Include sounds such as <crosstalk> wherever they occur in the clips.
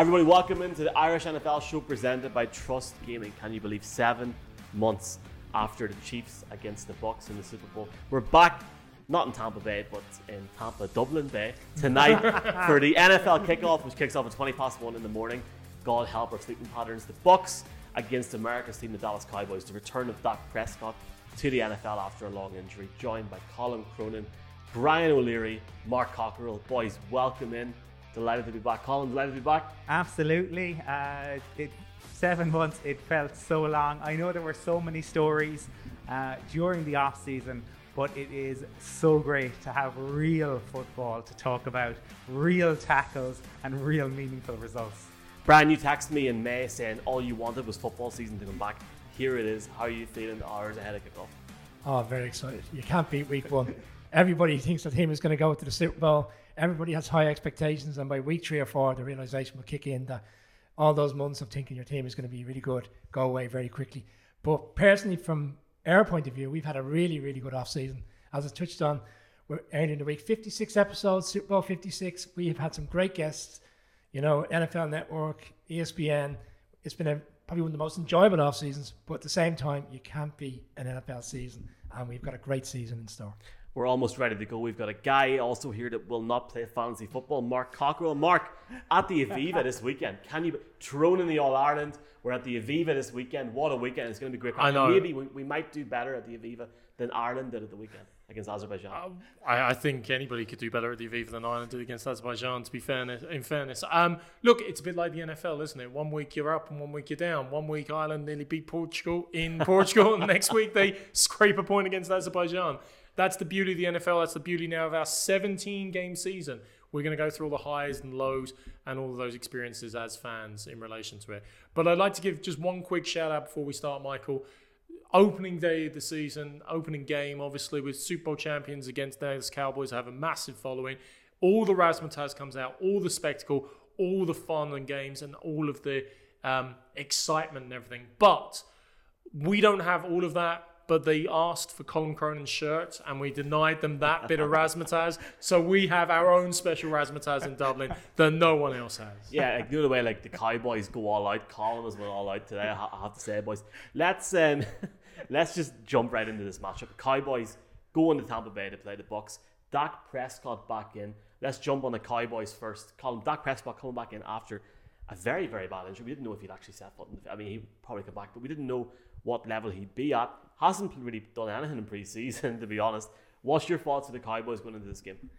Hi everybody, welcome into the Irish NFL show presented by Trust Gaming. Can you believe seven months after the Chiefs against the Bucs in the Super Bowl, we're back not in Tampa Bay, but in Tampa, Dublin Bay tonight <laughs> for the NFL kickoff, which kicks off at 20 past one in the morning. God help our sleeping patterns. The Bucs against America's team, the Dallas Cowboys. The return of Dak Prescott to the NFL after a long injury, joined by Colin Cronin, Brian O'Leary, Mark Cockerell. Boys, welcome in. Delighted to be back. Colin, delighted to be back. Absolutely. Uh, it, seven months, it felt so long. I know there were so many stories uh, during the off season, but it is so great to have real football to talk about, real tackles, and real meaningful results. Brian, you texted me in May saying all you wanted was football season to come back. Here it is. How are you feeling hours ahead of kickoff? Oh, very excited. You can't beat week one. Everybody thinks the team is going to go to the Super Bowl everybody has high expectations, and by week three or four, the realization will kick in that all those months of thinking your team is going to be really good go away very quickly. But personally, from our point of view, we've had a really, really good off season. As I touched on, we're early in the week, 56 episodes, Super Bowl 56. We have had some great guests, you know, NFL Network, ESPN. It's been a, probably one of the most enjoyable off seasons, but at the same time, you can't be an NFL season, and we've got a great season in store we're almost ready to go. We've got a guy also here that will not play fantasy football, Mark Cockrell. Mark, at the Aviva this weekend, can you Tyrone in the All Ireland? We're at the Aviva this weekend. What a weekend! It's going to be great. I know. Maybe we, we might do better at the Aviva than Ireland did at the weekend against Azerbaijan. Uh, I, I, think anybody could do better at the Aviva than Ireland did against Azerbaijan. To be fair, in fairness, um, look, it's a bit like the NFL, isn't it? One week you're up and one week you're down. One week Ireland nearly beat Portugal in Portugal, <laughs> and the next week they scrape a point against Azerbaijan. That's the beauty of the NFL. That's the beauty now of our 17 game season. We're going to go through all the highs and lows and all of those experiences as fans in relation to it. But I'd like to give just one quick shout out before we start, Michael. Opening day of the season, opening game, obviously, with Super Bowl champions against Dallas Cowboys have a massive following. All the razzmatazz comes out, all the spectacle, all the fun and games, and all of the um, excitement and everything. But we don't have all of that but they asked for Colin Cronin's shirt and we denied them that bit of razzmatazz. So we have our own special razzmatazz in Dublin that no one else has. Yeah, like the other way, like the Cowboys go all out. Colin as well all out today. I have to say, boys. Let's um, <laughs> let's just jump right into this matchup. Cowboys go into Tampa Bay to play the Bucs. Dak Prescott back in. Let's jump on the Cowboys first. Colin Dak Prescott coming back in after a very very bad injury. We didn't know if he'd actually set foot. In the, I mean, he probably come back, but we didn't know what level he'd be at. Hasn't really done anything in preseason, <laughs> to be honest. What's your thoughts of the Cowboys going into this game?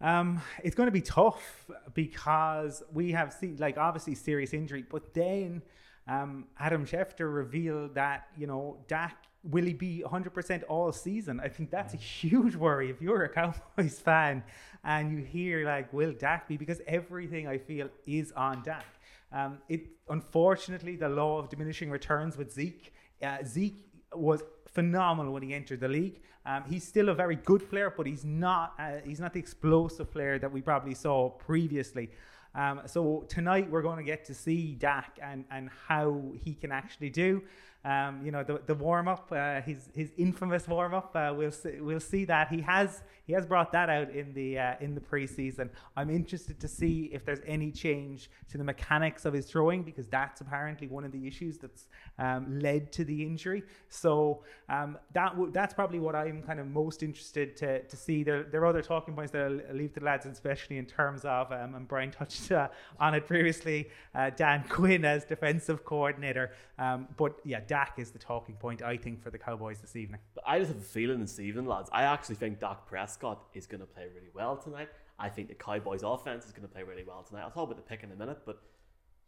Um, it's going to be tough because we have seen, like, obviously serious injury, but then um, Adam Schefter revealed that you know Dak will he be 100% all season? I think that's a huge worry if you're a Cowboys <laughs> fan and you hear like will Dak be because everything I feel is on Dak. Um, it unfortunately the law of diminishing returns with Zeke. Uh, Zeke was phenomenal when he entered the league. Um, he's still a very good player, but he's not uh, he's not the explosive player that we probably saw previously. Um, so tonight we're going to get to see Dak and, and how he can actually do. Um, you know the the warm up, uh, his his infamous warm up. Uh, we'll see, we'll see that he has he has brought that out in the uh, in the preseason. I'm interested to see if there's any change to the mechanics of his throwing because that's apparently one of the issues that's um, led to the injury. So um, that w- that's probably what I'm kind of most interested to, to see. There, there are other talking points that I'll leave to the lads, especially in terms of um, and Brian touched uh, on it previously. Uh, Dan Quinn as defensive coordinator, um, but yeah, Dak is the talking point I think for the Cowboys this evening. But I just have a feeling this evening, lads. I actually think Dak Prescott is going to play really well tonight. I think the Cowboys' offense is going to play really well tonight. I'll talk about the pick in a minute, but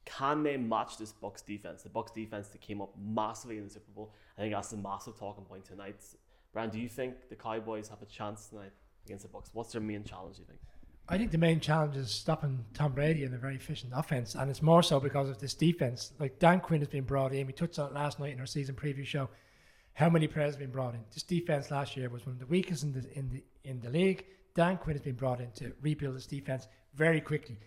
can they match this Bucs defense? The Bucs defense that came up massively in the Super Bowl. I think that's a massive talking point tonight. Brian, do you think the Cowboys have a chance tonight against the Bucs? What's their main challenge? Do you think? I think the main challenge is stopping Tom Brady in a very efficient offense, and it's more so because of this defense. Like Dan Quinn has been brought in. We touched on it last night in our season preview show how many players have been brought in. This defense last year was one of the weakest in the in the in the league. Dan Quinn has been brought in to rebuild this defense very quickly.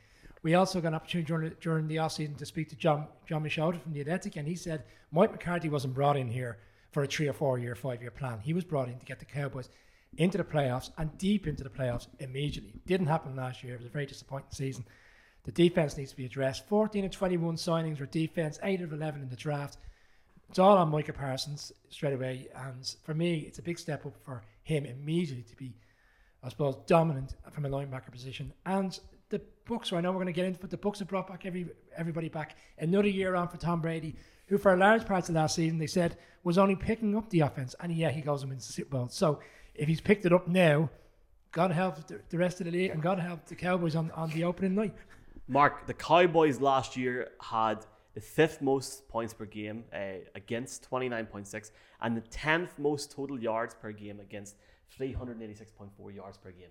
We also got an opportunity during, during the offseason to speak to John John Machota from the Athletic, and he said Mike McCarthy wasn't brought in here for a three or four year, five year plan. He was brought in to get the Cowboys into the playoffs and deep into the playoffs immediately. Didn't happen last year. It was a very disappointing season. The defense needs to be addressed. 14 of 21 signings were defense, 8 of 11 in the draft. It's all on Micah Parsons straight away. And for me, it's a big step up for him immediately to be, I suppose, dominant from a linebacker position. And the Bucs, I know we're going to get into, but the Bucs have brought back every everybody back. Another year on for Tom Brady, who for a large part of last season they said was only picking up the offense, and yeah, he goes and wins the Super Bowl. So if he's picked it up now, God help the, the rest of the league, and God help the Cowboys on, on the opening night. Mark, the Cowboys last year had the fifth most points per game uh, against 29.6 and the 10th most total yards per game against 386.4 yards per game.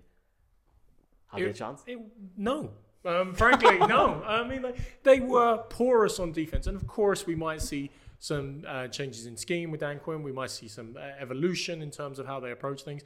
Have they a chance? It, no. Um, frankly, no. <laughs> I mean, like, they were porous on defense. And of course, we might see some uh, changes in scheme with Dan Quinn. We might see some uh, evolution in terms of how they approach things.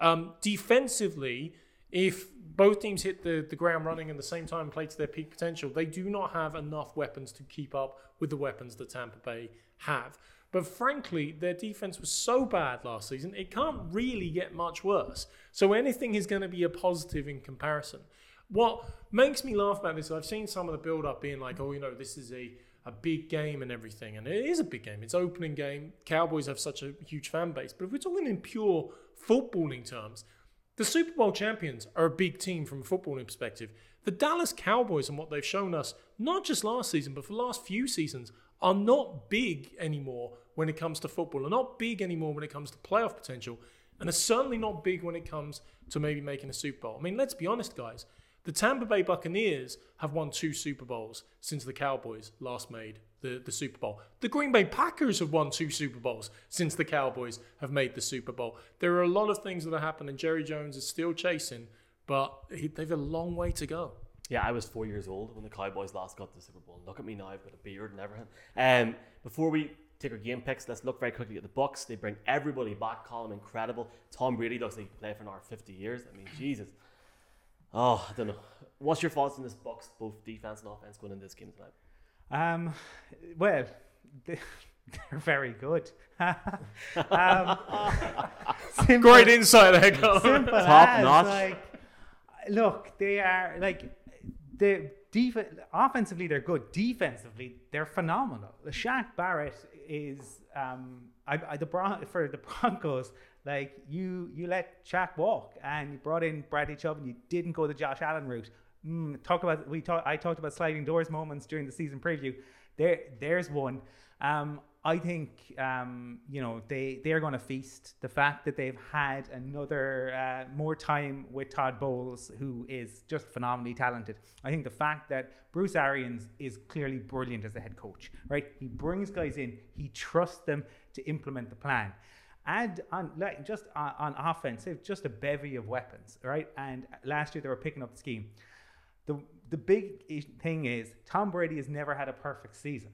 Um, defensively, if both teams hit the, the ground running at the same time, play to their peak potential, they do not have enough weapons to keep up with the weapons that Tampa Bay have. But frankly, their defense was so bad last season, it can't really get much worse. So anything is going to be a positive in comparison. What makes me laugh about this, I've seen some of the build up being like, oh, you know, this is a, a big game and everything. And it is a big game. It's opening game. Cowboys have such a huge fan base. But if we're talking in pure footballing terms, the Super Bowl champions are a big team from a footballing perspective. The Dallas Cowboys and what they've shown us, not just last season, but for the last few seasons, are not big anymore when it comes to football, are not big anymore when it comes to playoff potential, and they're certainly not big when it comes to maybe making a Super Bowl. I mean, let's be honest, guys. The Tampa Bay Buccaneers have won two Super Bowls since the Cowboys last made the, the Super Bowl. The Green Bay Packers have won two Super Bowls since the Cowboys have made the Super Bowl. There are a lot of things that have happened, and Jerry Jones is still chasing, but he, they've a long way to go. Yeah, I was four years old when the Cowboys last got the Super Bowl. Look at me now; I've got a beard and everything. Um, before we take our game picks, let's look very quickly at the Bucs. They bring everybody back. Colin, incredible. Tom Brady looks like he played for another fifty years. I mean, Jesus. Oh, I don't know. What's your thoughts on this box, both defense and offense, going in this game tonight? Um, well, <laughs> they, are very good. <laughs> um, <laughs> simple, Great insight there, Simple Top as, notch. Like, look, they are like the def- offensively they're good. Defensively, they're phenomenal. The Shaq Barrett is um, I, I, the Bron- <laughs> for the Broncos. Like you, you let Shaq walk, and you brought in Bradley Chubb, and you didn't go the Josh Allen route. Mm, talk about we talk, I talked about sliding doors moments during the season preview. There, there's one. Um, I think um, you know they they are going to feast. The fact that they've had another uh, more time with Todd Bowles, who is just phenomenally talented. I think the fact that Bruce Arians is clearly brilliant as a head coach. Right, he brings guys in, he trusts them to implement the plan add on like just on, on offense, just a bevy of weapons, right? And last year they were picking up the scheme. The the big thing is Tom Brady has never had a perfect season.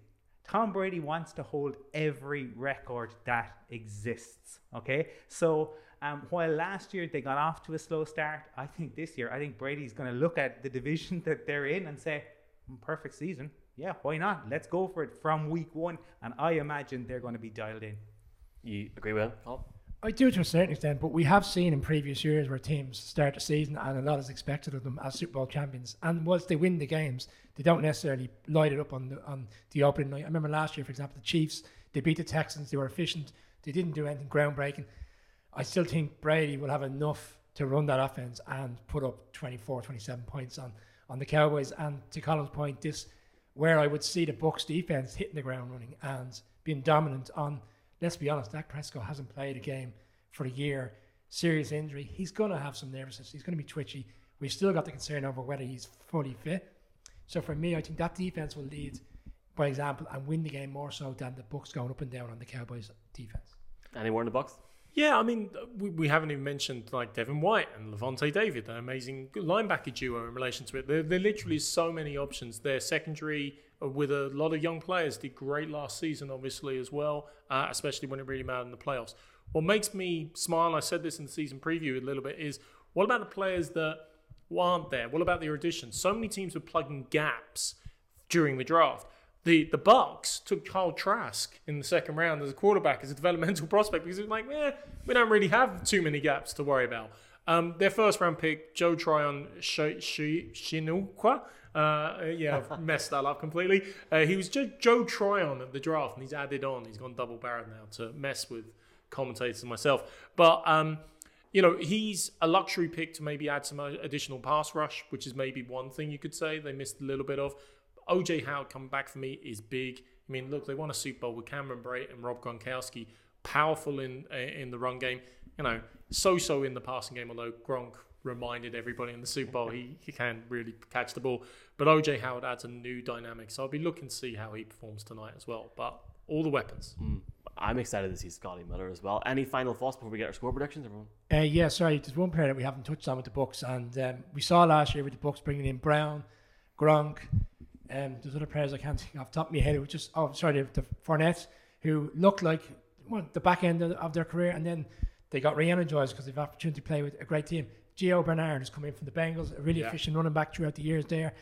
Tom Brady wants to hold every record that exists. Okay, so um, while last year they got off to a slow start, I think this year I think Brady's going to look at the division <laughs> that they're in and say, mm, "Perfect season, yeah, why not? Let's go for it from week one." And I imagine they're going to be dialed in. You agree with him? I do to a certain extent, but we have seen in previous years where teams start the season and a lot is expected of them as Super Bowl champions. And once they win the games, they don't necessarily light it up on the on the opening night. I remember last year, for example, the Chiefs they beat the Texans. They were efficient. They didn't do anything groundbreaking. I still think Brady will have enough to run that offense and put up 24, 27 points on on the Cowboys. And to Colin's point, this where I would see the Bucs defense hitting the ground running and being dominant on let's be honest, Dak Prescott hasn't played a game for a year. Serious injury. He's going to have some nervousness. He's going to be twitchy. We've still got the concern over whether he's fully fit. So for me, I think that defense will lead by example and win the game more so than the Bucs going up and down on the Cowboys defense. Anywhere in the box? Yeah, I mean, we, we haven't even mentioned like Devin White and Lavonte David, an amazing linebacker duo in relation to it. There, there literally is so many options. Their secondary with a lot of young players did great last season, obviously as well, uh, especially when it really mattered in the playoffs. What makes me smile, I said this in the season preview a little bit, is what about the players that aren't there? What about their additions? So many teams were plugging gaps during the draft. The the Bucs took Kyle Trask in the second round as a quarterback as a developmental <laughs> prospect because it was like, eh, we don't really have too many gaps to worry about. Um, their first round pick, Joe Tryon Shinukwa. Uh, yeah, I've <laughs> messed that up completely. Uh, he was just Joe Tryon at the draft, and he's added on. He's gone double barrel now to mess with commentators and myself. But um, you know, he's a luxury pick to maybe add some additional pass rush, which is maybe one thing you could say they missed a little bit of. OJ Howard coming back for me is big. I mean, look, they won a Super Bowl with Cameron Brate and Rob Gronkowski, powerful in in the run game. You know, so-so in the passing game, although Gronk reminded everybody in the Super Bowl he, he can really catch the ball. But OJ Howard adds a new dynamic, so I'll be looking to see how he performs tonight as well. But all the weapons. Mm. I'm excited to see Scotty Miller as well. Any final thoughts before we get our score predictions, everyone? Uh, yeah, sorry, there's one player that we haven't touched on with the Bucs, and um, we saw last year with the Bucs bringing in Brown, Gronk. Um, there's other players I can't think off the top of my head. It was just oh, sorry, the, the Fournette, who looked like well, the back end of, of their career, and then they got re-energized because they've had the opportunity to play with a great team. Gio Bernard has come in from the Bengals, a really yeah. efficient running back throughout the years there.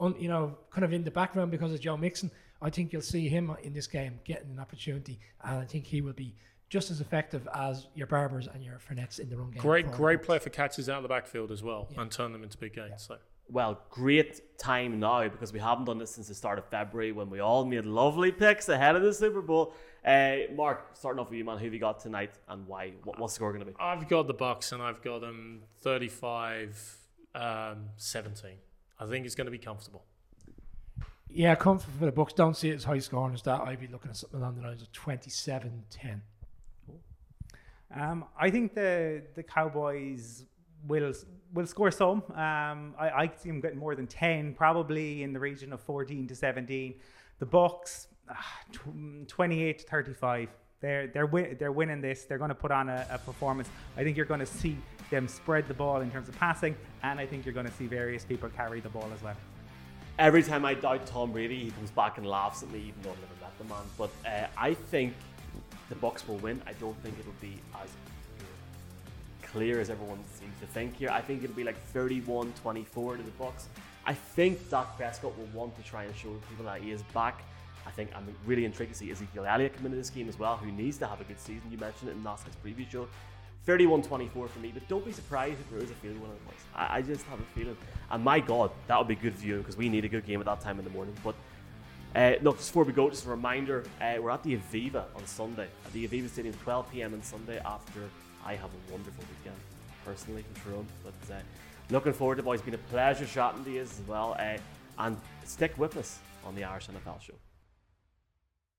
On, you know, kind of in the background because of Joe Mixon. I think you'll see him in this game getting an opportunity, and I think he will be just as effective as your Barbers and your Fournettes in the run game. Great, great play for catches out of the backfield as well, yeah. and turn them into big gains. Yeah. So. Well, great time now because we haven't done this since the start of February when we all made lovely picks ahead of the Super Bowl. Uh, Mark, starting off with you, man, who have you got tonight and why? What, what's the score going to be? I've got the Bucs and I've got them 35 um, 17. I think it's going to be comfortable. Yeah, comfort for the Bucs. Don't see it as high scoring as that. I'd be looking at something along the lines of 27-10. Um, I think the the Cowboys will will score some. Um, I, I see them getting more than 10, probably in the region of 14 to 17. The Bucs, <sighs> 28 to 35. They're they're they're winning this. They're going to put on a, a performance. I think you're going to see them spread the ball in terms of passing, and I think you're going to see various people carry the ball as well every time I doubt Tom Brady, he comes back and laughs at me, even though I've never met the man. But uh, I think the Bucs will win. I don't think it'll be as clear as everyone seems to think here. I think it'll be like 31-24 to the Bucs. I think Dak Prescott will want to try and show people that he is back. I think I'm really intrigued to see Ezekiel Elliott come into this game as well, who needs to have a good season. You mentioned it in last night's preview show. 31-24 for me, but don't be surprised if there is a field one of the boys. I, I, just have a feeling. And my God, that would be good viewing because we need a good game at that time in the morning. But uh, look, just before we go, just a reminder, uh, we're at the Aviva on Sunday. At the Aviva Stadium, 12 p.m. on Sunday after I have a wonderful weekend, personally, from Tyrone. But uh, looking forward to it, boys. It's been a pleasure chatting to you as well. Uh, and stick with us on the Irish NFL show.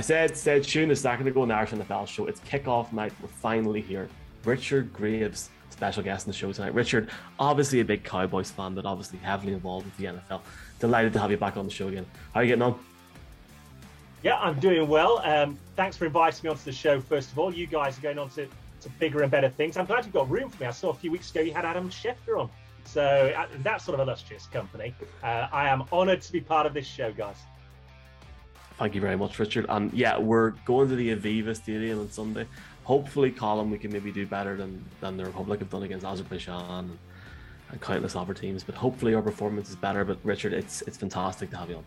I said, said Shun a second ago in the Irish NFL show, it's kickoff night. We're finally here. Richard Graves, special guest on the show tonight. Richard, obviously a big Cowboys fan, but obviously heavily involved with the NFL. Delighted to have you back on the show again. How are you getting on? Yeah, I'm doing well. Um, thanks for inviting me onto the show, first of all. You guys are going on to, to bigger and better things. I'm glad you've got room for me. I saw a few weeks ago you had Adam Schefter on. So uh, that's sort of illustrious company. Uh, I am honoured to be part of this show, guys. Thank you very much, Richard. And yeah, we're going to the Aviva Stadium on Sunday. Hopefully, Colin, we can maybe do better than, than the Republic have done against Azerbaijan and, and countless other teams. But hopefully, our performance is better. But Richard, it's it's fantastic to have you on.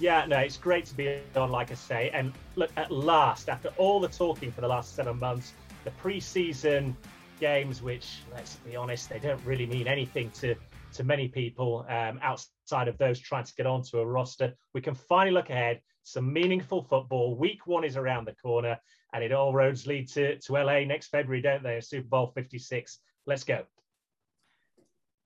Yeah, no, it's great to be on, like I say. And look, at last, after all the talking for the last seven months, the pre-season games, which let's be honest, they don't really mean anything to to many people um, outside of those trying to get onto a roster. We can finally look ahead. Some meaningful football. Week one is around the corner, and it all roads lead to, to LA next February, don't they? Super Bowl 56. Let's go.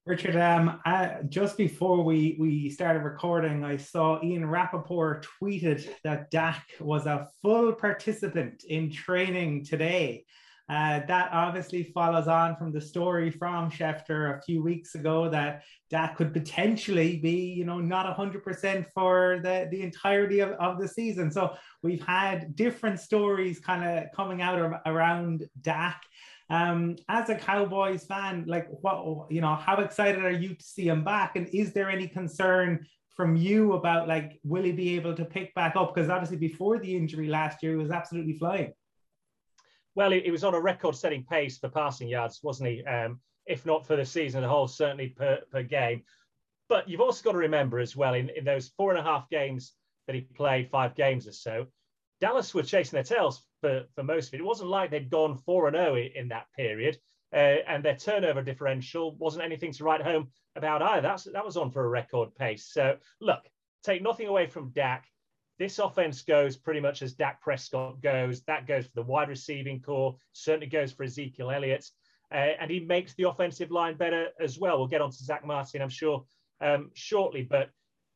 Richard, um, just before we, we started recording, I saw Ian Rapoport tweeted that Dak was a full participant in training today. Uh, that obviously follows on from the story from Schefter a few weeks ago that Dak could potentially be, you know, not 100% for the, the entirety of, of the season. So we've had different stories kind of coming out of, around Dak. Um, as a Cowboys fan, like what you know, how excited are you to see him back? And is there any concern from you about like will he be able to pick back up? Because obviously before the injury last year, he was absolutely flying. Well, he, was on a record-setting pace for passing yards, wasn't he? Um, if not for the season as a whole, certainly per, per game. But you've also got to remember as well, in, in those four and a half games that he played, five games or so, Dallas were chasing their tails for, for most of it. It wasn't like they'd gone 4 and 0 in that period, uh, and their turnover differential wasn't anything to write home about either. That's, that was on for a record pace. So, look, take nothing away from Dak. This offense goes pretty much as Dak Prescott goes. That goes for the wide receiving core, certainly goes for Ezekiel Elliott. Uh, and he makes the offensive line better as well. We'll get on to Zack Martin, I'm sure, um, shortly. But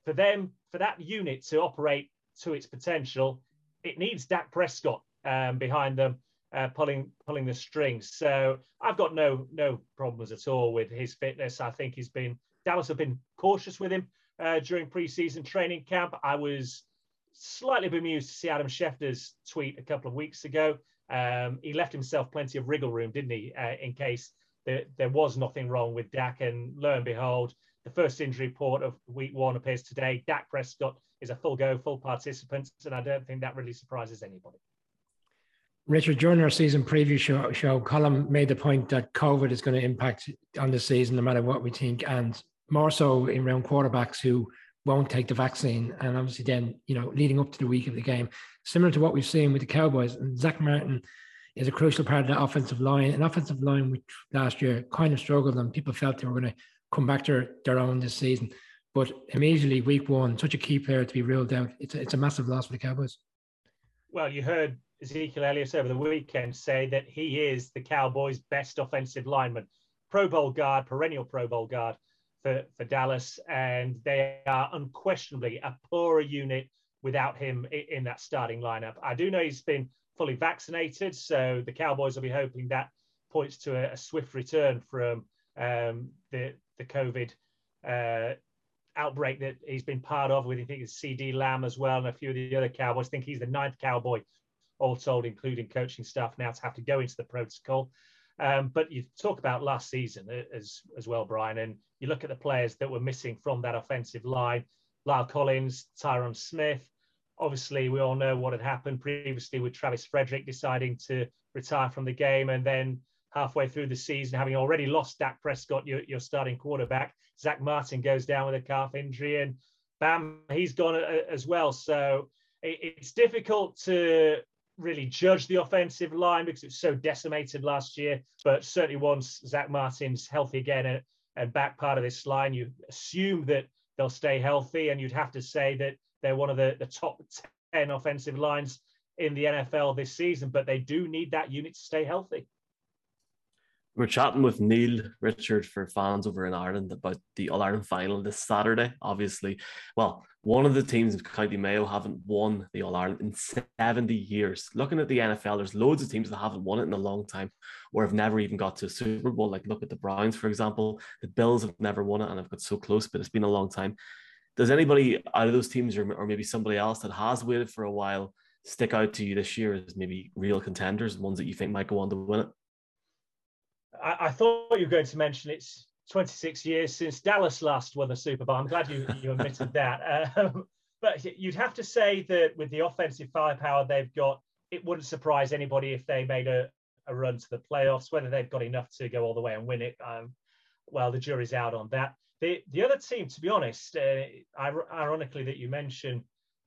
for them, for that unit to operate to its potential, it needs Dak Prescott um, behind them, uh, pulling pulling the strings. So I've got no no problems at all with his fitness. I think he's been Dallas have been cautious with him uh, during preseason training camp. I was slightly bemused to see Adam Schefter's tweet a couple of weeks ago. Um, he left himself plenty of wriggle room, didn't he, uh, in case there, there was nothing wrong with Dak. And lo and behold, the first injury report of week one appears today. Dak Prescott is a full go, full participant, and I don't think that really surprises anybody. Richard, during our season preview show, show, Colin made the point that COVID is going to impact on the season no matter what we think, and more so in round quarterbacks who won't take the vaccine. And obviously, then, you know, leading up to the week of the game, similar to what we've seen with the Cowboys, and Zack Martin is a crucial part of the offensive line. An offensive line which last year kind of struggled, and people felt they were going to come back to their own this season. But immediately, week one, such a key player to be ruled out. It's a, it's a massive loss for the Cowboys. Well, you heard Ezekiel Elliott over the weekend say that he is the Cowboys' best offensive lineman, Pro Bowl guard, perennial Pro Bowl guard for, for Dallas. And they are unquestionably a poorer unit without him in that starting lineup. I do know he's been fully vaccinated, so the Cowboys will be hoping that points to a, a swift return from um, the the COVID uh, outbreak that he's been part of with I think it's CeeDee Lamb as well and a few of the other Cowboys. I think he's the ninth Cowboy, all told, including coaching staff now to have to go into the protocol. Um, but you talk about last season as as well, Brian, and you look at the players that were missing from that offensive line: La'el Collins, Tyron Smith. Obviously, we all know what had happened previously with Travis Frederick deciding to retire from the game, and then halfway through the season, having already lost Dak Prescott, your, your starting quarterback. Zack Martin goes down with a calf injury, and bam, he's gone as well. So it, it's difficult to really judge the offensive line because it's so decimated last year. But certainly, once Zack Martin's healthy again and, and back part of this line, you assume that they'll stay healthy, and you'd have to say that they're one of the, the top 10 offensive lines in the NFL this season, but they do need that unit to stay healthy. We're chatting with Neil Richard for fans over in Ireland about the All Ireland final this Saturday. Obviously, well, one of the teams of County Mayo haven't won the All Ireland in 70 years. Looking at the NFL, there's loads of teams that haven't won it in a long time or have never even got to a Super Bowl. Like look at the Browns, for example. The Bills have never won it and have got so close, but it's been a long time. Does anybody out of those teams or, or maybe somebody else that has waited for a while stick out to you this year as maybe real contenders, ones that you think might go on to win it? I, I, thought you were going to mention it's 26 years since Dallas last won the Super Bowl. I'm glad you, you admitted <laughs> that. Um, but you'd have to say that with the offensive firepower they've got, it wouldn't surprise anybody if they made a, a run to the playoffs. Whether they've got enough to go all the way and win it, um, well, the jury's out on that. The the other team, to be honest, uh, ironically that you mentioned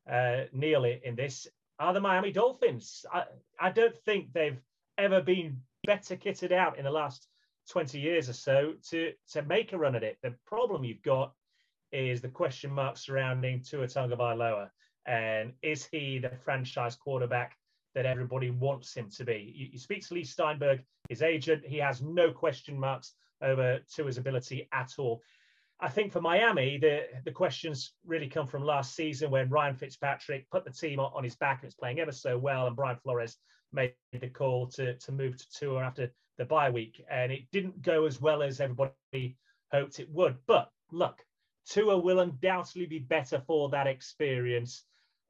uh, Neil in this, are the Miami Dolphins. I, I don't think they've ever been better kitted out in the last 20 years or so to, to make a run at it. The problem you've got is the question mark surrounding Tua Tagovailoa. And is he the franchise quarterback that everybody wants him to be? You, you speak to Leigh Steinberg, his agent, he has no question marks over Tua's ability at all. I think for Miami, the, the questions really come from last season when Ryan Fitzpatrick put the team on, his back and was playing ever so well, and Brian Flores made the call to, to move to Tua after the bye week. And it didn't go as well as everybody hoped it would. But look, Tua will undoubtedly be better for that experience.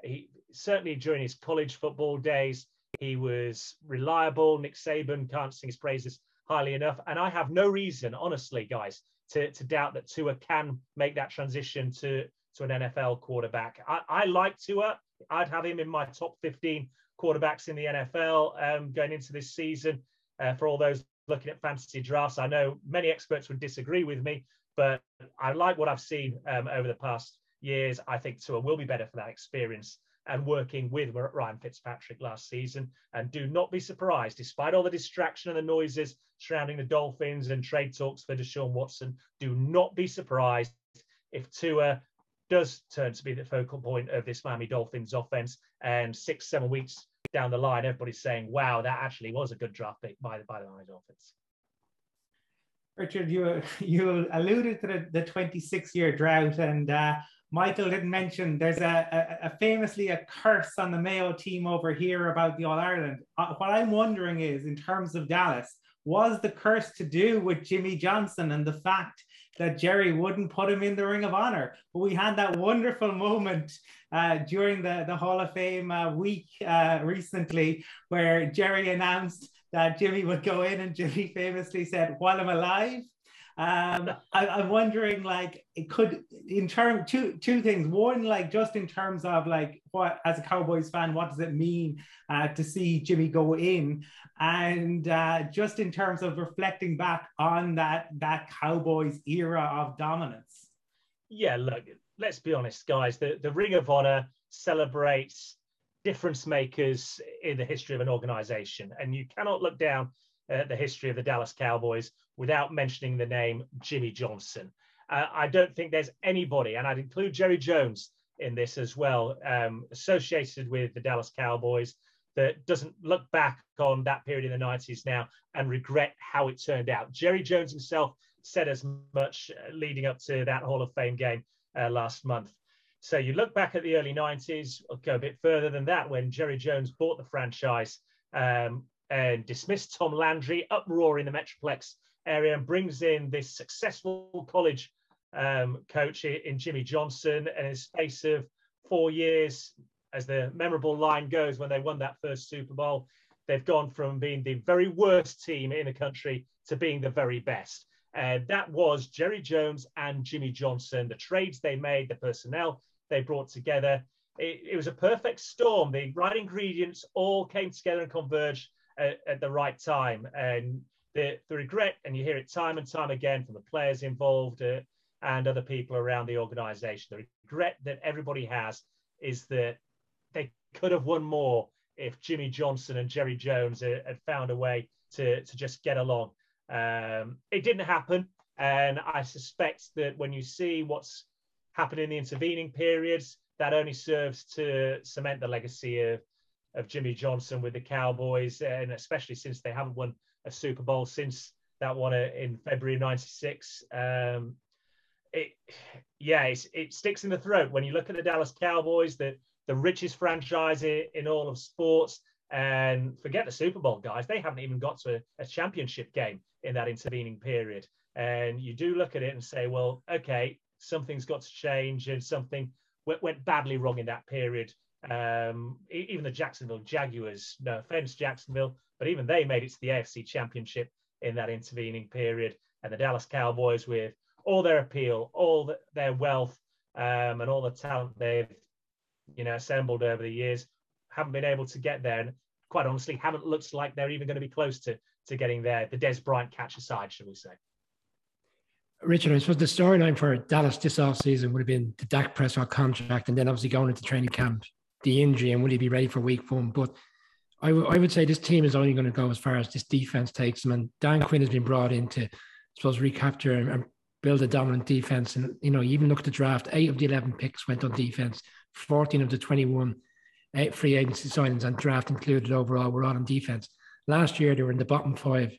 He certainly during his college football days, he was reliable. Nick Saban can't sing his praises highly enough. And I have no reason, honestly, guys, to, to doubt that Tua can make that transition to, to an NFL quarterback. I, I like Tua. I'd have him in my top 15 quarterbacks in the NFL um, going into this season. Uh, for all those looking at fantasy drafts, I know many experts would disagree with me, but I like what I've seen um, over the past years. I think Tua will be better for that experience and working with Ryan Fitzpatrick last season. And do not be surprised, despite all the distraction and the noises surrounding the Dolphins and trade talks for Deshaun Watson, do not be surprised if Tua does turn to be the focal point of this Miami Dolphins offense. And six, seven weeks down the line, everybody's saying, wow, that actually was a good draft pick by the, by the Miami Dolphins. Richard, you you alluded to the, the 26 year drought, and uh, Michael didn't mention there's a, a, a, famously a curse on the Mayo team over here about the All Ireland. Uh, what I'm wondering is, in terms of Dallas, was the curse to do with Jimmy Johnson and the fact that Jerry wouldn't put him in the Ring of Honor? But we had that wonderful moment uh, during the, the Hall of Fame uh, week uh, recently where Jerry announced that Jimmy would go in, and Jimmy famously said, "While I'm alive." Um, I, am wondering, like, it could in term two two things. One, like, just in terms of like what as a Cowboys fan, what does it mean uh, to see Jimmy go in, and uh, just in terms of reflecting back on that that Cowboys era of dominance. Yeah, look, let's be honest, guys. The the Ring of Honor celebrates difference makers in the history of an organization, and you cannot look down uh, the history of the Dallas Cowboys without mentioning the name Jimmy Johnson. Uh, I don't think there's anybody, and I'd include Jerry Jones in this as well, um, associated with the Dallas Cowboys that doesn't look back on that period in the 90s now and regret how it turned out. Jerry Jones himself said as much uh, leading up to that Hall of Fame game uh, last month. So you look back at the early 90s, I'll go a bit further than that when Jerry Jones bought the franchise. Um, and dismissed Tom Landry, uproar in the Metroplex area, and brings in this successful college um, coach in Jimmy Johnson. And in the space of four years, as the memorable line goes, when they won that first Super Bowl, they've gone from being the very worst team in the country to being the very best. And that was Jerry Jones and Jimmy Johnson, the trades they made, the personnel they brought together. It, it was a perfect storm. The right ingredients all came together and converged at, at the right time. And the, the regret, and you hear it time and time again from the players involved uh, and other people around the organization, the regret that everybody has is that they could have won more if Jimmy Johnson and Jerry Jones had, had found a way to, to just get along. Um, it didn't happen. And I suspect that when you see what's happened in the intervening periods, that only serves to cement the legacy of of Jimmy Johnson with the Cowboys, and especially since they haven't won a Super Bowl since that one in February '96. Um, it, yeah, it sticks in the throat when you look at the Dallas Cowboys, the the richest franchise in all of sports, and forget the Super Bowl, guys. They haven't even got to a, a championship game in that intervening period. And you do look at it and say, well, okay, something's got to change, and something went, went badly wrong in that period um, even the Jacksonville Jaguars, no offense, Jacksonville, but even they made it to the AFC Championship in that intervening period. And the Dallas Cowboys, with all their appeal, all the, their wealth, um, and all the talent they've, you know, assembled over the years, haven't been able to get there. And quite honestly, haven't looked like they're even going to be close to to getting there. The Dez Bryant catch aside, shall we say? Richard, I suppose the storyline for Dallas this offseason would have been the Dak Prescott contract, and then obviously going into training camp the injury and will he be ready for week one? But I, w- I would say this team is only going to go as far as this defense takes them. And Dan Quinn has been brought in to, I suppose, recapture and, and build a dominant defense. And, you know, even look at the draft, eight of the 11 picks went on defense, 14 of the 21 eight free agency signings and draft included overall were all on defense. Last year, they were in the bottom five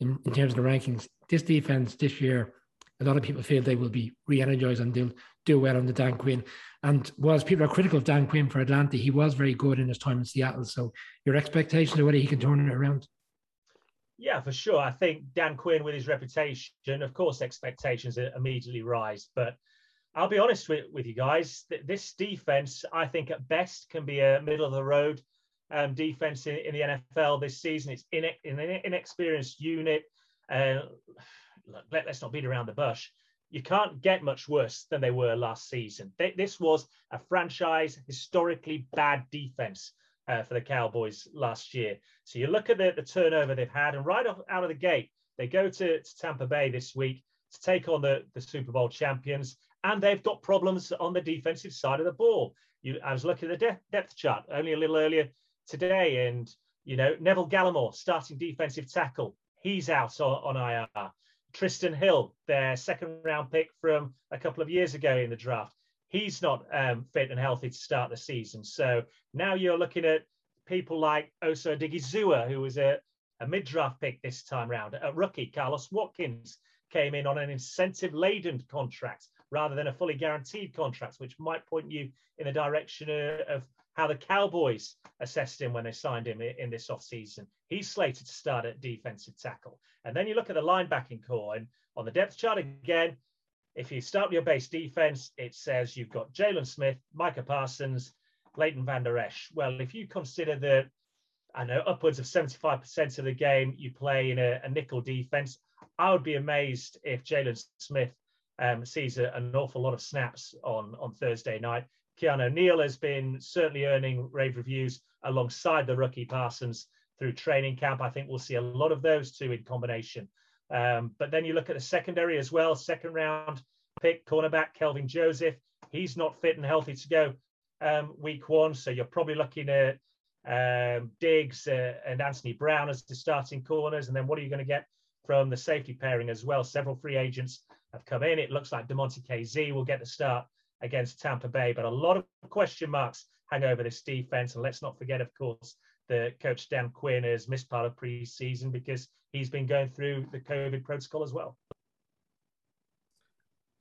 in, in terms of the rankings. this defense this year, a lot of people feel they will be re-energized and they'll do well under Dan Quinn. And whilst people are critical of Dan Quinn for Atlanta, he was very good in his time in Seattle. So your expectations are whether he can turn it around. Yeah, for sure. I think Dan Quinn, with his reputation, of course, expectations immediately rise. But I'll be honest with, with you guys. This defense, I think, at best, can be a middle of the road um, defense in, in, the NFL this season. It's in, in an inexperienced unit. Uh, let, us not beat around the bush. You can't get much worse than they were last season. They, this was a franchise historically bad defense uh, for the Cowboys last year. So you look at the, the turnover they've had, and right off, out of the gate, they go to, to Tampa Bay this week to take on the, the Super Bowl champions, and they've got problems on the defensive side of the ball. You, I was looking at the depth, depth chart only a little earlier today, and you know Neville Gallimore, starting defensive tackle, he's out on, on IR. Trysten Hill, their second round pick from a couple of years ago in the draft, he's not um, fit and healthy to start the season. So now you're looking at people like Osa Odighizuwa, who was a, a mid draft pick this time round, a rookie. Carlos Watkins came in on an incentive laden contract rather than a fully guaranteed contract, which might point you in the direction of how the Cowboys assessed him when they signed him in this offseason. He's slated to start at defensive tackle. And then you look at the linebacking core, and on the depth chart again, if you start with your base defense, it says you've got Jaylon Smith, Micah Parsons, Leighton Vander Esch. Well, if you consider that, I know, upwards of 75% of the game you play in a, a nickel defense, I would be amazed if Jaylon Smith um, sees a, an awful lot of snaps on, on Thursday night. Keanu Neal has been certainly earning rave reviews alongside the rookie Parsons through training camp. I think we'll see a lot of those two in combination. Um, but then you look at the secondary as well, second round pick, cornerback Kelvin Joseph. He's not fit and healthy to go um, week one. So you're probably looking at um, Diggs uh, and Anthony Brown as the starting corners. And then what are you going to get from the safety pairing as well? Several free agents have come in. It looks like Damontae Kazee will get the start against Tampa Bay. But a lot of question marks hang over this defense. And let's not forget, of course, that coach Dan Quinn has missed part of preseason because he's been going through the COVID protocol as well.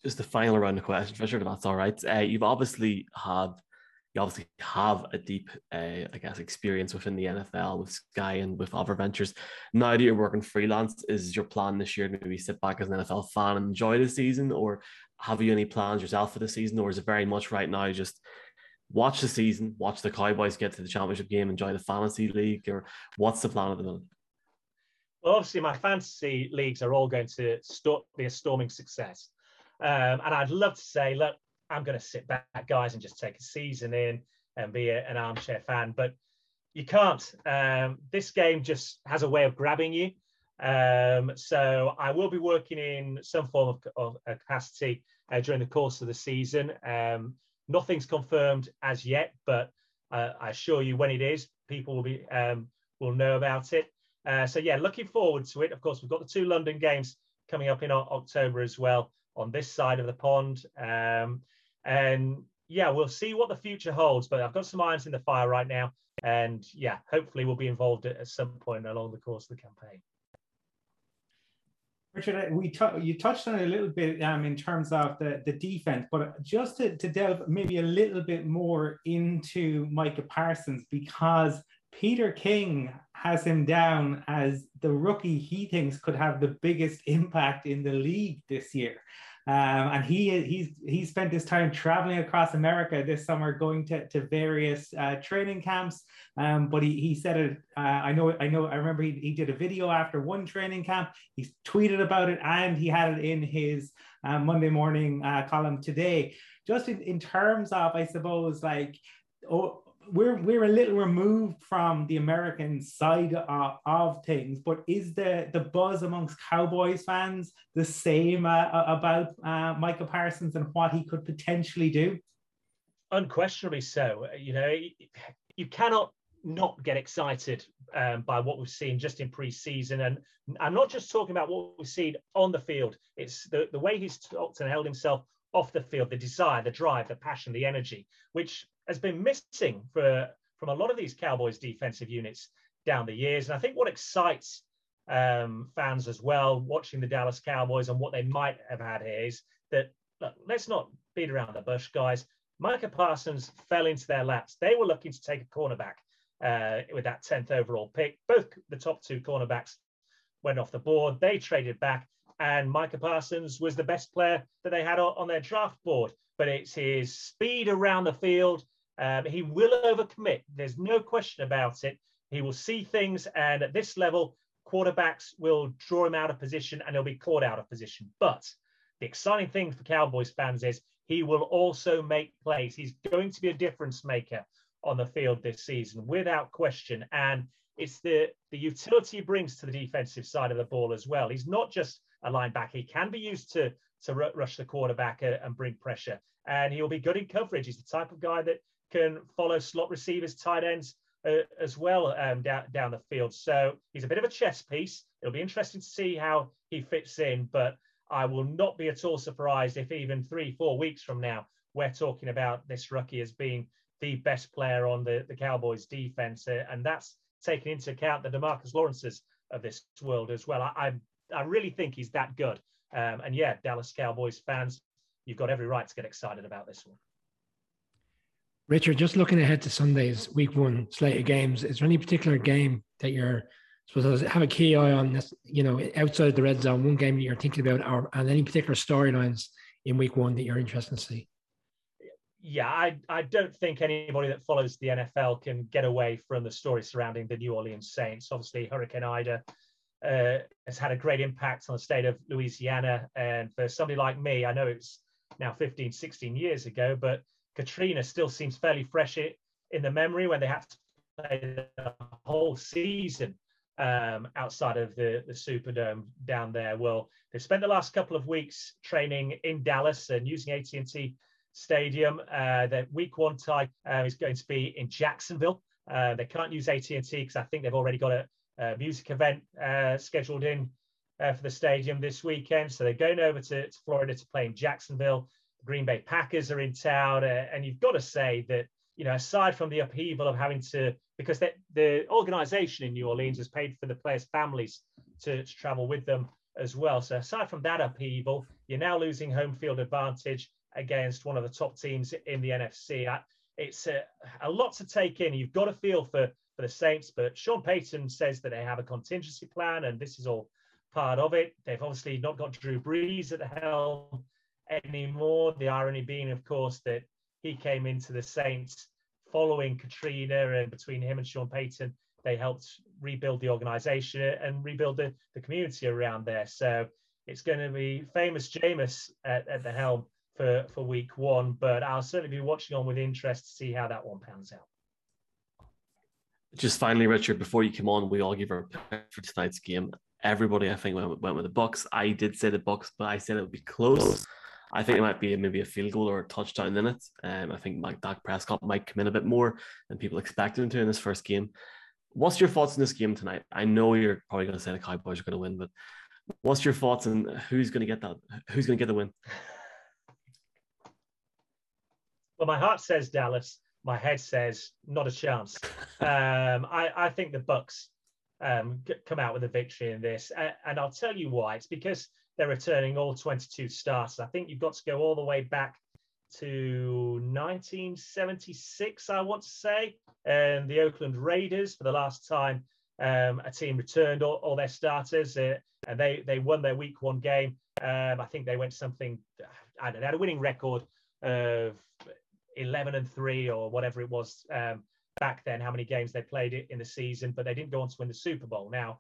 Just the final round of questions, Fisher, if that's all right. Uh, you've obviously had you obviously have a deep, uh, I guess, experience within the NFL with Sky and with other ventures. Now that you're working freelance, is your plan this year to maybe sit back as an NFL fan and enjoy the season, or have you any plans yourself for the season, or is it very much right now just watch the season, watch the Cowboys get to the championship game, enjoy the fantasy league, or what's the plan at the moment? Well, obviously, my fantasy leagues are all going to st- be a storming success. Um, and I'd love to say, look, I'm going to sit back, guys, and just take a season in and be a, an armchair fan. But you can't. Um, this game just has a way of grabbing you. Um, so I will be working in some form of, of capacity uh, during the course of the season. Um, nothing's confirmed as yet, but uh, I assure you, when it is, people will be um, will know about it. Uh, so yeah, looking forward to it. Of course, we've got the two London games coming up in October as well on this side of the pond. Um, and yeah, we'll see what the future holds. But I've got some irons in the fire right now, and yeah, hopefully we'll be involved at, at some point along the course of the campaign. Richard, we t- you touched on it a little bit um, in terms of the, the defense, but just to, to delve maybe a little bit more into Micah Parsons, because Peter King has him down as the rookie he thinks could have the biggest <laughs> impact in the league this year. Um, and he he's he spent his time traveling across America this summer, going to, to various uh, training camps. Um, but he, he said it. Uh, I know I know I remember he, he did a video after one training camp. He tweeted about it and he had it in his uh, Monday morning uh, column today. Just in, in terms of I suppose like oh, we're we're a little removed from the American side of, of things, but is the the buzz amongst Cowboys fans the same uh, about uh, Micah Parsons and what he could potentially do? Unquestionably so. You know, you cannot not get excited um, by what we've seen just in pre-season, and I'm not just talking about what we've seen on the field. It's the the way he's talked and held himself off the field, the desire, the drive, the passion, the energy, which has been missing for from a lot of these Cowboys defensive units down the years. And I think what excites um, fans as well, watching the Dallas Cowboys and what they might have had here is that look, let's not beat around the bush, guys. Micah Parsons fell into their laps. They were looking to take a cornerback uh, with that 10th overall pick. Both the top two cornerbacks went off the board. They traded back, and Micah Parsons was the best player that they had on their draft board. But it's his speed around the field. Um, he will overcommit. There's no question about it. He will see things, and at this level, quarterbacks will draw him out of position and he'll be caught out of position. But the exciting thing for Cowboys fans is he will also make plays. He's going to be a difference maker on the field this season, without question. And it's the, the utility he brings to the defensive side of the ball as well. He's not just a linebacker, he can be used to, to rush the quarterback and bring pressure. And he'll be good in coverage. He's the type of guy that can follow slot receivers, tight ends, uh, as well um, down, down the field. So he's a bit of a chess piece. It'll be interesting to see how he fits in, but I will not be at all surprised if even three, four weeks from now, we're talking about this rookie as being the best player on the, the Cowboys defense. Uh, and that's taking into account the Demarcus Lawrences of this world as well. I, I, I really think he's that good. Um, and yeah, Dallas Cowboys fans, you've got every right to get excited about this one. Richard, just looking ahead to Sunday's week one slate of games, is there any particular game that you're supposed to have a key eye on this, you know, outside the red zone, one game that you're thinking about, or and any particular storylines in week one that you're interested to see? Yeah, I, I don't think anybody that follows the NFL can get away from the story surrounding the New Orleans Saints. Obviously, Hurricane Ida uh, has had a great impact on the state of Louisiana. And for somebody like me, I know it's now 15, 16 years ago, but Katrina still seems fairly fresh in the memory when they had to play the whole season um, outside of the, the Superdome down there. Well, they've spent the last couple of weeks training in Dallas and using AT&T Stadium. Uh, the week one tie uh, is going to be in Jacksonville. Uh, they can't use AT&T because I think they've already got a, a music event uh, scheduled in uh, for the stadium this weekend. So they're going over to, to Florida to play in Jacksonville. Green Bay Packers are in town, uh, and you've got to say that you know aside from the upheaval of having to because the, the organization in New Orleans has paid for the players' families to, to travel with them as well. So aside from that upheaval, you're now losing home field advantage against one of the top teams in the NFC. It's a, a lot to take in. You've got to feel for for the Saints, but Sean Payton says that they have a contingency plan, and this is all part of it. They've obviously not got Drew Brees at the helm anymore. The irony being, of course, that he came into the Saints following Katrina, and between him and Sean Payton, they helped rebuild the organization and rebuild the, the community around there. So it's going to be famous Jameis at, at the helm for, for week one, but I'll certainly be watching on with interest to see how that one pans out. Just finally, Richard, before you come on, we all give our pick for tonight's game. Everybody, I think, went, went with the Bucs. I did say the Bucs, but I said it would be close. I think it might be maybe a field goal or a touchdown in it. Um, I think Mike Dak Prescott might come in a bit more than people expected him to in this first game. What's your thoughts on this game tonight? I know you're probably going to say the Cowboys are going to win, but what's your thoughts on who's going to get that? Who's going to get the win? <laughs> Well, my heart says Dallas. My head says not a chance. <laughs> Um, I, I think the Bucs um, come out with a victory in this, and, and I'll tell you why. It's because they're returning all 22 starters. I think you've got to go all the way back to 1976, I want to say, and the Oakland Raiders for the last time um, a team returned all, all their starters, uh, and they they won their Week One game. Um, I think they went something. I don't know. They had a winning record of 11 and three or whatever it was um, back then. How many games they played in the season, but they didn't go on to win the Super Bowl. Now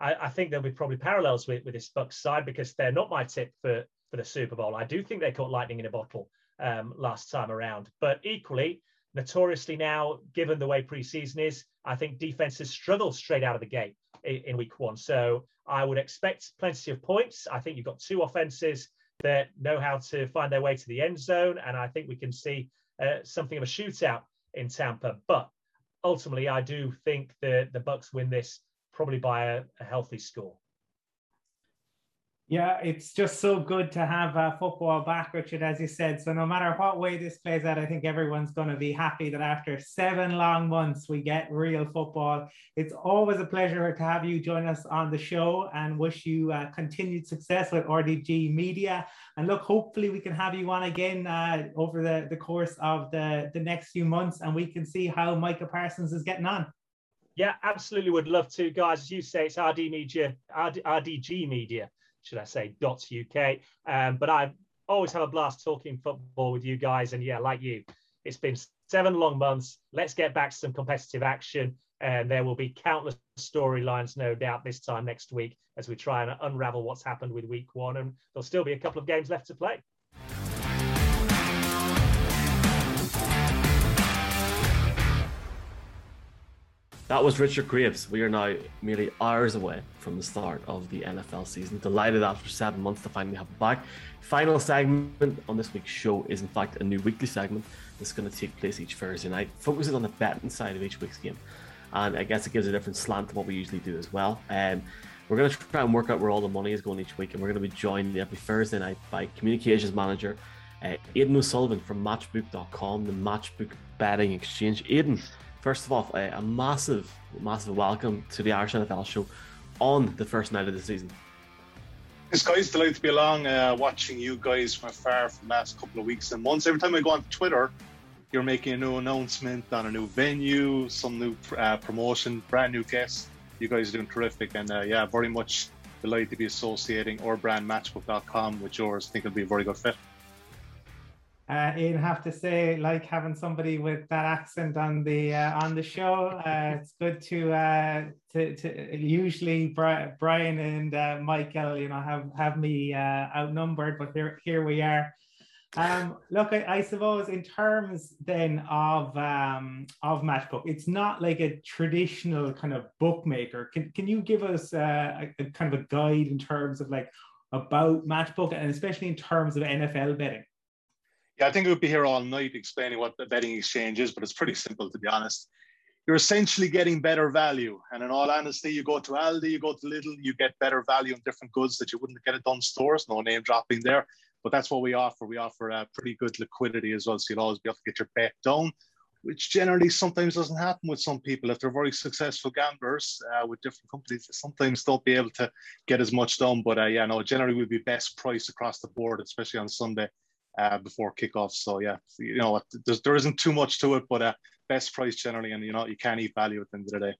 I, I, think there'll be probably parallels with, with this Bucs side because they're not my tip for, for the Super Bowl. I do think they caught lightning in a bottle um, last time around, but equally, notoriously now, given the way preseason is, I think defenses struggle straight out of the gate in, in week one. So I would expect plenty of points. I think you've got two offenses that know how to find their way to the end zone, and I think we can see uh, something of a shootout in Tampa. But ultimately, I do think the the Bucs win this probably by a, a healthy score. Yeah, it's just so good to have uh, football back, Richard, as you said. So, no matter what way this plays out, I think everyone's going to be happy that after seven long months, we get real football. It's always a pleasure to have you join us on the show and wish you uh, continued success with RDG Media. And look, hopefully, we can have you on again uh, over the, the course of the, the next few months and we can see how Micah Parsons is getting on. Yeah, absolutely would love to, guys. As you say, it's RD Media, RD, RDG Media should I say, dot .uk. Um, but I always have a blast talking football with you guys. And yeah, like you, it's been seven long months. Let's get back to some competitive action. And there will be countless storylines, no doubt, this time next week as we try and unravel what's happened with week one. And there'll still be a couple of games left to play. That was Richard Graves. We are now merely hours away from the start of the NFL season. Delighted after seven months to finally have him back. Final segment on this week's show is, in fact, a new weekly segment that's going to take place each Thursday night, focusing on the betting side of each week's game. And I guess it gives a different slant to what we usually do as well. Um, we're going to try and work out where all the money is going each week, and we're going to be joined every Thursday night by communications manager uh, Aidan O'Sullivan from Matchbook.com, the Matchbook betting exchange. Aidan, first of all, a, a massive, massive welcome to the Irish NFL show on the first night of the season. This guy's delighted to be along, uh, watching you guys from afar for the last couple of weeks and months. Every time I go on Twitter, you're making a new announcement on a new venue, some new uh, promotion, brand new guests. You guys are doing terrific, and uh, yeah, very much delighted to be associating our brand matchbook.com with yours. I think it'll be a very good fit. Uh, you have to say, like having somebody with that accent on the uh, on the show. Uh, it's good to uh, to to usually Brian and uh, Michael, you know, have have me uh, outnumbered, but here here we are. Um, look, I, I, suppose in terms then of um, of Matchbook, it's not like a traditional kind of bookmaker. Can can you give us a, a kind of a guide in terms of like about Matchbook and especially in terms of NFL betting? Yeah, I think we would be here all night explaining what the betting exchange is, but it's pretty simple to be honest. You're essentially getting better value. And in all honesty, you go to Aldi, you go to Lidl, you get better value on different goods that you wouldn't get at Dunnes stores. No name dropping there. But that's what we offer. We offer uh, pretty good liquidity as well. So you'll always be able to get your bet down, which generally sometimes doesn't happen with some people. If they're very successful gamblers uh, with different companies, sometimes don't be able to get as much done. But uh, yeah, no, generally we'd be best price across the board, especially on Sunday uh, before kickoff. So yeah, you know, there's, there isn't too much to it, but uh, best price generally, and you know, you can't eat value at the end of the day.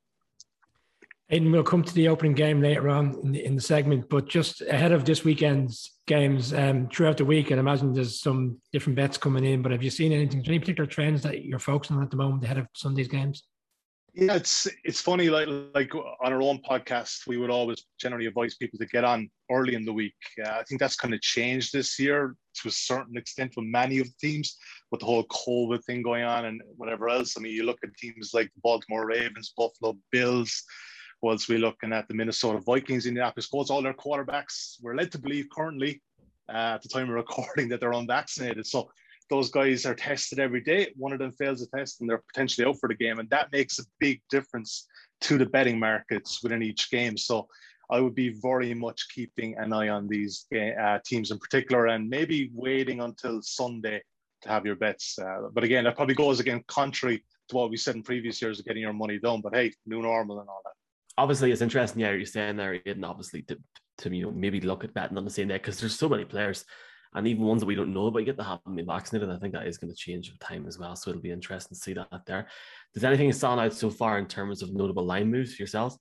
Aidan, we'll come to the opening game later on in the, in the segment, but just ahead of this weekend's games, um, throughout the week, and imagine there's some different bets coming in. But have you seen anything, any particular trends that you're focusing on at the moment ahead of Sunday's games? Yeah, it's it's funny. Like like on our own podcast, we would always generally advise people to get on early in the week. Uh, I think that's kind of changed this year to a certain extent for many of the teams with the whole COVID thing going on and whatever else. I mean, you look at teams like the Baltimore Ravens, Buffalo Bills. Whilst we're looking at the Minnesota Vikings, Indianapolis Colts, all their quarterbacks, we're led to believe currently uh, at the time of recording that they're unvaccinated. So those guys are tested every day. One of them fails a test and they're potentially out for the game. And that makes a big difference to the betting markets within each game. So I would be very much keeping an eye on these uh, teams in particular and maybe waiting until Sunday to have your bets. Uh, but again, that probably goes again contrary to what we said in previous years of getting your money done. But hey, new normal and all that. Obviously, it's interesting. Yeah, you're saying there, and obviously to, to you know maybe look at betting on the same day because there's so many players and even ones that we don't know about get to have them been vaccinated. I think that is going to change with time as well. So it'll be interesting to see that there. Does anything stand out so far in terms of notable line moves for yourselves?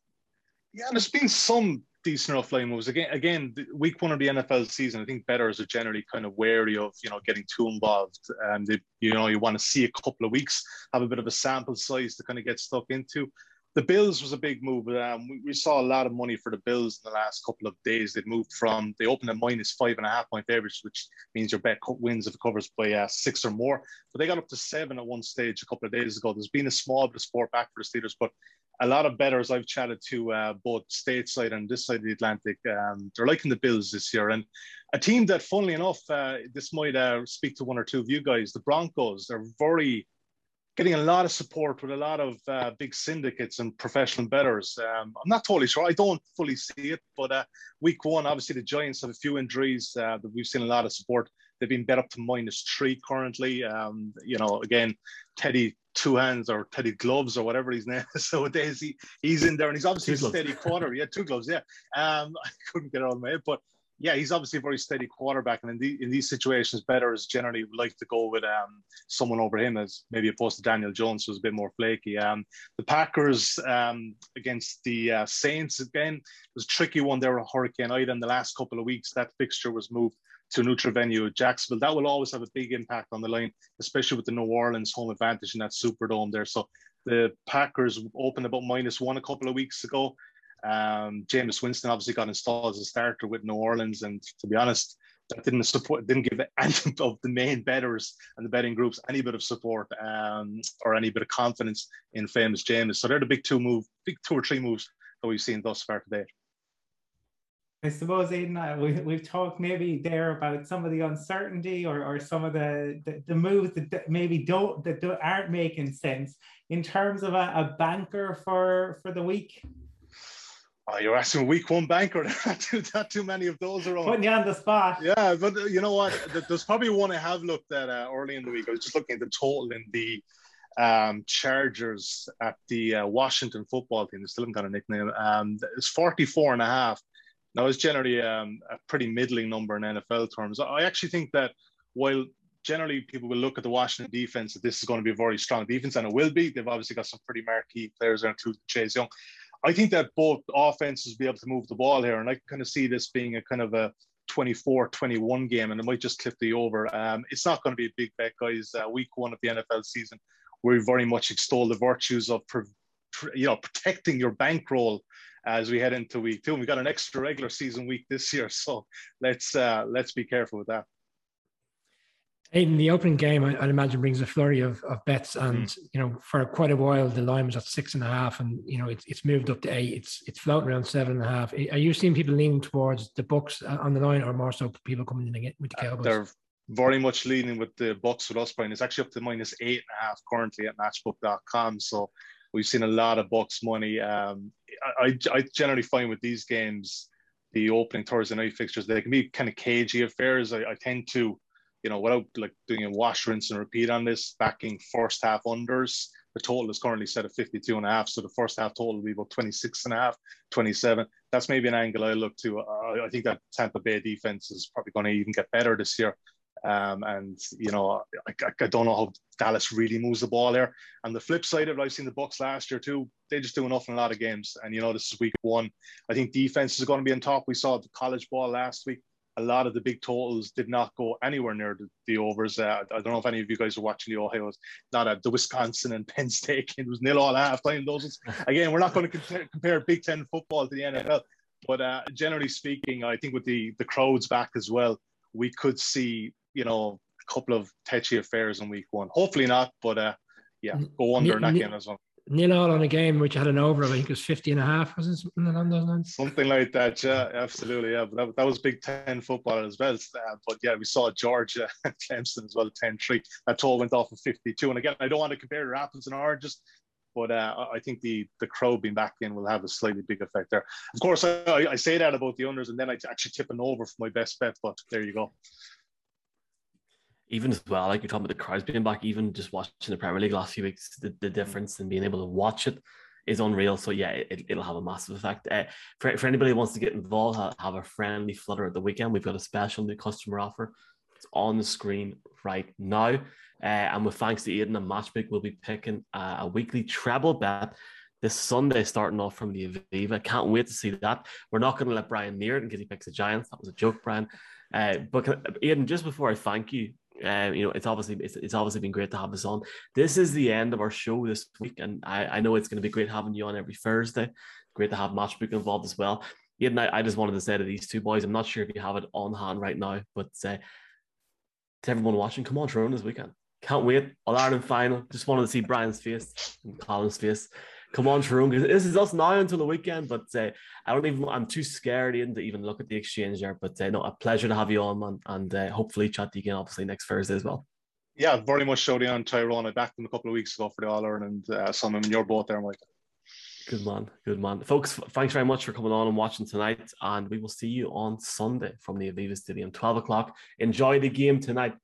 Yeah, there's been some decent enough line moves. Again, again, week one of the NFL season, I think bettors are generally kind of wary of you know getting too involved, and they, you know you want to see a couple of weeks, have a bit of a sample size to kind of get stuck into the Bills was a big move. Um, we, we, saw a lot of money for the Bills in the last couple of days. They moved from they opened at minus five and a half point favorites, which means your bet wins if it covers by uh, six or more. But they got up to seven at one stage a couple of days ago. There's been a small bit of sport back for the Steelers, but a lot of bettors I've chatted to uh, both stateside and this side of the Atlantic, um, they're liking the Bills this year. And a team that, funnily enough, uh, this might uh, speak to one or two of you guys, the Broncos. They're very getting a lot of support with a lot of uh, big syndicates and professional bettors. Um, I'm not totally sure. I don't fully see it, but uh, week one, obviously the Giants have a few injuries. Uh, we've seen a lot of support. They've been bet up to minus three currently. Um, you know, again, Teddy two hands or Teddy gloves or whatever his name is. <laughs> So Daisy, he's in there and he's obviously a steady quarter. Yeah, two gloves. Yeah. Um, <laughs> I couldn't get it on my head, but yeah, he's obviously a very steady quarterback, and in, the, in these situations, bettors generally like to go with um, someone over him as maybe opposed to Daniel Jones, who's a bit more flaky. Um, the Packers um, against the uh, Saints again was a tricky one there with Hurricane Ida in the last couple of weeks. That fixture was moved to neutral venue at Jacksonville. That will always have a big impact on the line, especially with the New Orleans home advantage in that Superdome there. So the Packers opened about minus one a couple of weeks ago. Um, Jameis Winston obviously got installed as a starter with New Orleans, and to be honest, that didn't support, didn't give <laughs> any of the main bettors and the betting groups any bit of support um, or any bit of confidence in famous Jameis. So they're the big two move, big two or three moves that we've seen thus far today. I suppose, Aidan, we, we've talked maybe there about some of the uncertainty or, or some of the, the, the moves that maybe don't that don't, aren't making sense in terms of a, a banker for for the week. Oh, you're asking week one banker. <laughs> not, too, not too many of those around. Putting you on the spot. Yeah, but uh, you know what? There's probably one I have looked at uh, early in the week. I was just looking at the total in the um, Chargers at the uh, Washington football team. They still haven't got a nickname. Um, it's 44 and a half. Now, it's generally um, a pretty middling number in NFL terms. I actually think that while generally people will look at the Washington defense that this is going to be a very strong defense, and it will be. They've obviously got some pretty marquee players there, including Chase Young. I think that both offenses will be able to move the ball here, and I kind of see this being a kind of a 24-21 game, and it might just clip the over. Um, it's not going to be a big bet, guys. Uh, week one of the NFL season, we very much extol the virtues of, you know, protecting your bankroll as we head into week two. And we got an extra regular season week this year, so let's uh, let's be careful with that. In the opening game, I, would imagine brings a flurry of, of bets, and mm. you know, for quite a while, the line was at six and a half, and you know, it's it's moved up to eight. It's it's floating around seven and a half. Are you seeing people leaning towards the Bucs uh, on the line, or more so people coming in again with the uh, Cowboys? Uh, they're very much leaning with the Bucs with us, Brian. It's actually up to minus eight and a half currently at Matchbook.com. So We've seen a lot of Bucs money. Um, I, I generally find with these games, the opening Thursday night fixtures, they can be kind of cagey affairs. I, I tend to, you know, without like doing a wash, rinse, and repeat on this, backing first half unders. The total is currently set at 52 and a half. So the first half total will be about 26 and a half, 27. That's maybe an angle I look to. Uh, I think that Tampa Bay defense is probably going to even get better this year. Um, and you know, I, I, don't know how Dallas really moves the ball there. And the flip side of it, I've seen the Bucs last year too. They just do enough in a lot of games. And you know, this is week one. I think defense is going to be on top. We saw the college ball last week. A lot of the big totals did not go anywhere near the, the overs. Uh, I don't know if any of you guys are watching the Ohio's, not at the Wisconsin and <laughs> Penn State. It was nil all half time. Those again, we're not going to compare, compare Big Ten football to the NFL. But uh, generally speaking, I think with the the crowds back as well, we could see you know, a couple of touchy affairs in week one. Hopefully not, but uh, yeah, go under in that game as well. Nil all on a game which had an over of I think it was 50 and a half, was it something along those lines? Something like that, yeah, absolutely, yeah. But that, that was Big Ten football as well. Uh, but yeah, we saw Georgia <laughs> Clemson as well, 10-3. That total went off of 52. And again, I don't want to compare apples and oranges, but uh, I think the the crowd being back in will have a slightly big effect there. Of course, I, I say that about the unders, and then I actually tip an over for my best bet. But there you go even as well, like you're talking about the crowds being back, even just watching the Premier League last few weeks, the, the difference in being able to watch it is unreal. So yeah, it, will have a massive effect. Uh, for, for anybody who wants to get involved, have a friendly flutter at the weekend. We've got a special new customer offer. It's on the screen right now. Uh, and with thanks to Aidan and Matchbook, we'll be picking uh, a weekly treble bet this Sunday, starting off from the Aviva. Can't wait to see that. We're not going to let Brian near it because he picks the Giants. That was a joke, Brian. Uh, but Aidan, just before I thank you, um, you know, it's obviously it's, it's obviously been great to have us on. This is the end of our show this week, and I, I know it's going to be great having you on every Thursday. Great to have Matchbook involved as well. Aidan, I, I just wanted to say to these two boys, I'm not sure if you have it on hand right now, but uh, to everyone watching, come on, Tyrone this weekend. Can't wait. All Ireland final. Just wanted to see Brian's face and Colin's face come on, Tyrone, this is us now until the weekend. But uh, I don't even, I'm too scared even to even look at the exchange there. But uh, no, a pleasure to have you on, man. And uh, hopefully chat to you again, obviously, next Thursday as well. Yeah, very much so. on Tyrone. I backed him a couple of weeks ago for the All Ireland. Uh, some of in your boat there, Mike. Good man, good man, folks. Thanks very much for coming on and watching tonight, and we will see you on Sunday from the Aviva Stadium, twelve o'clock. Enjoy the game tonight.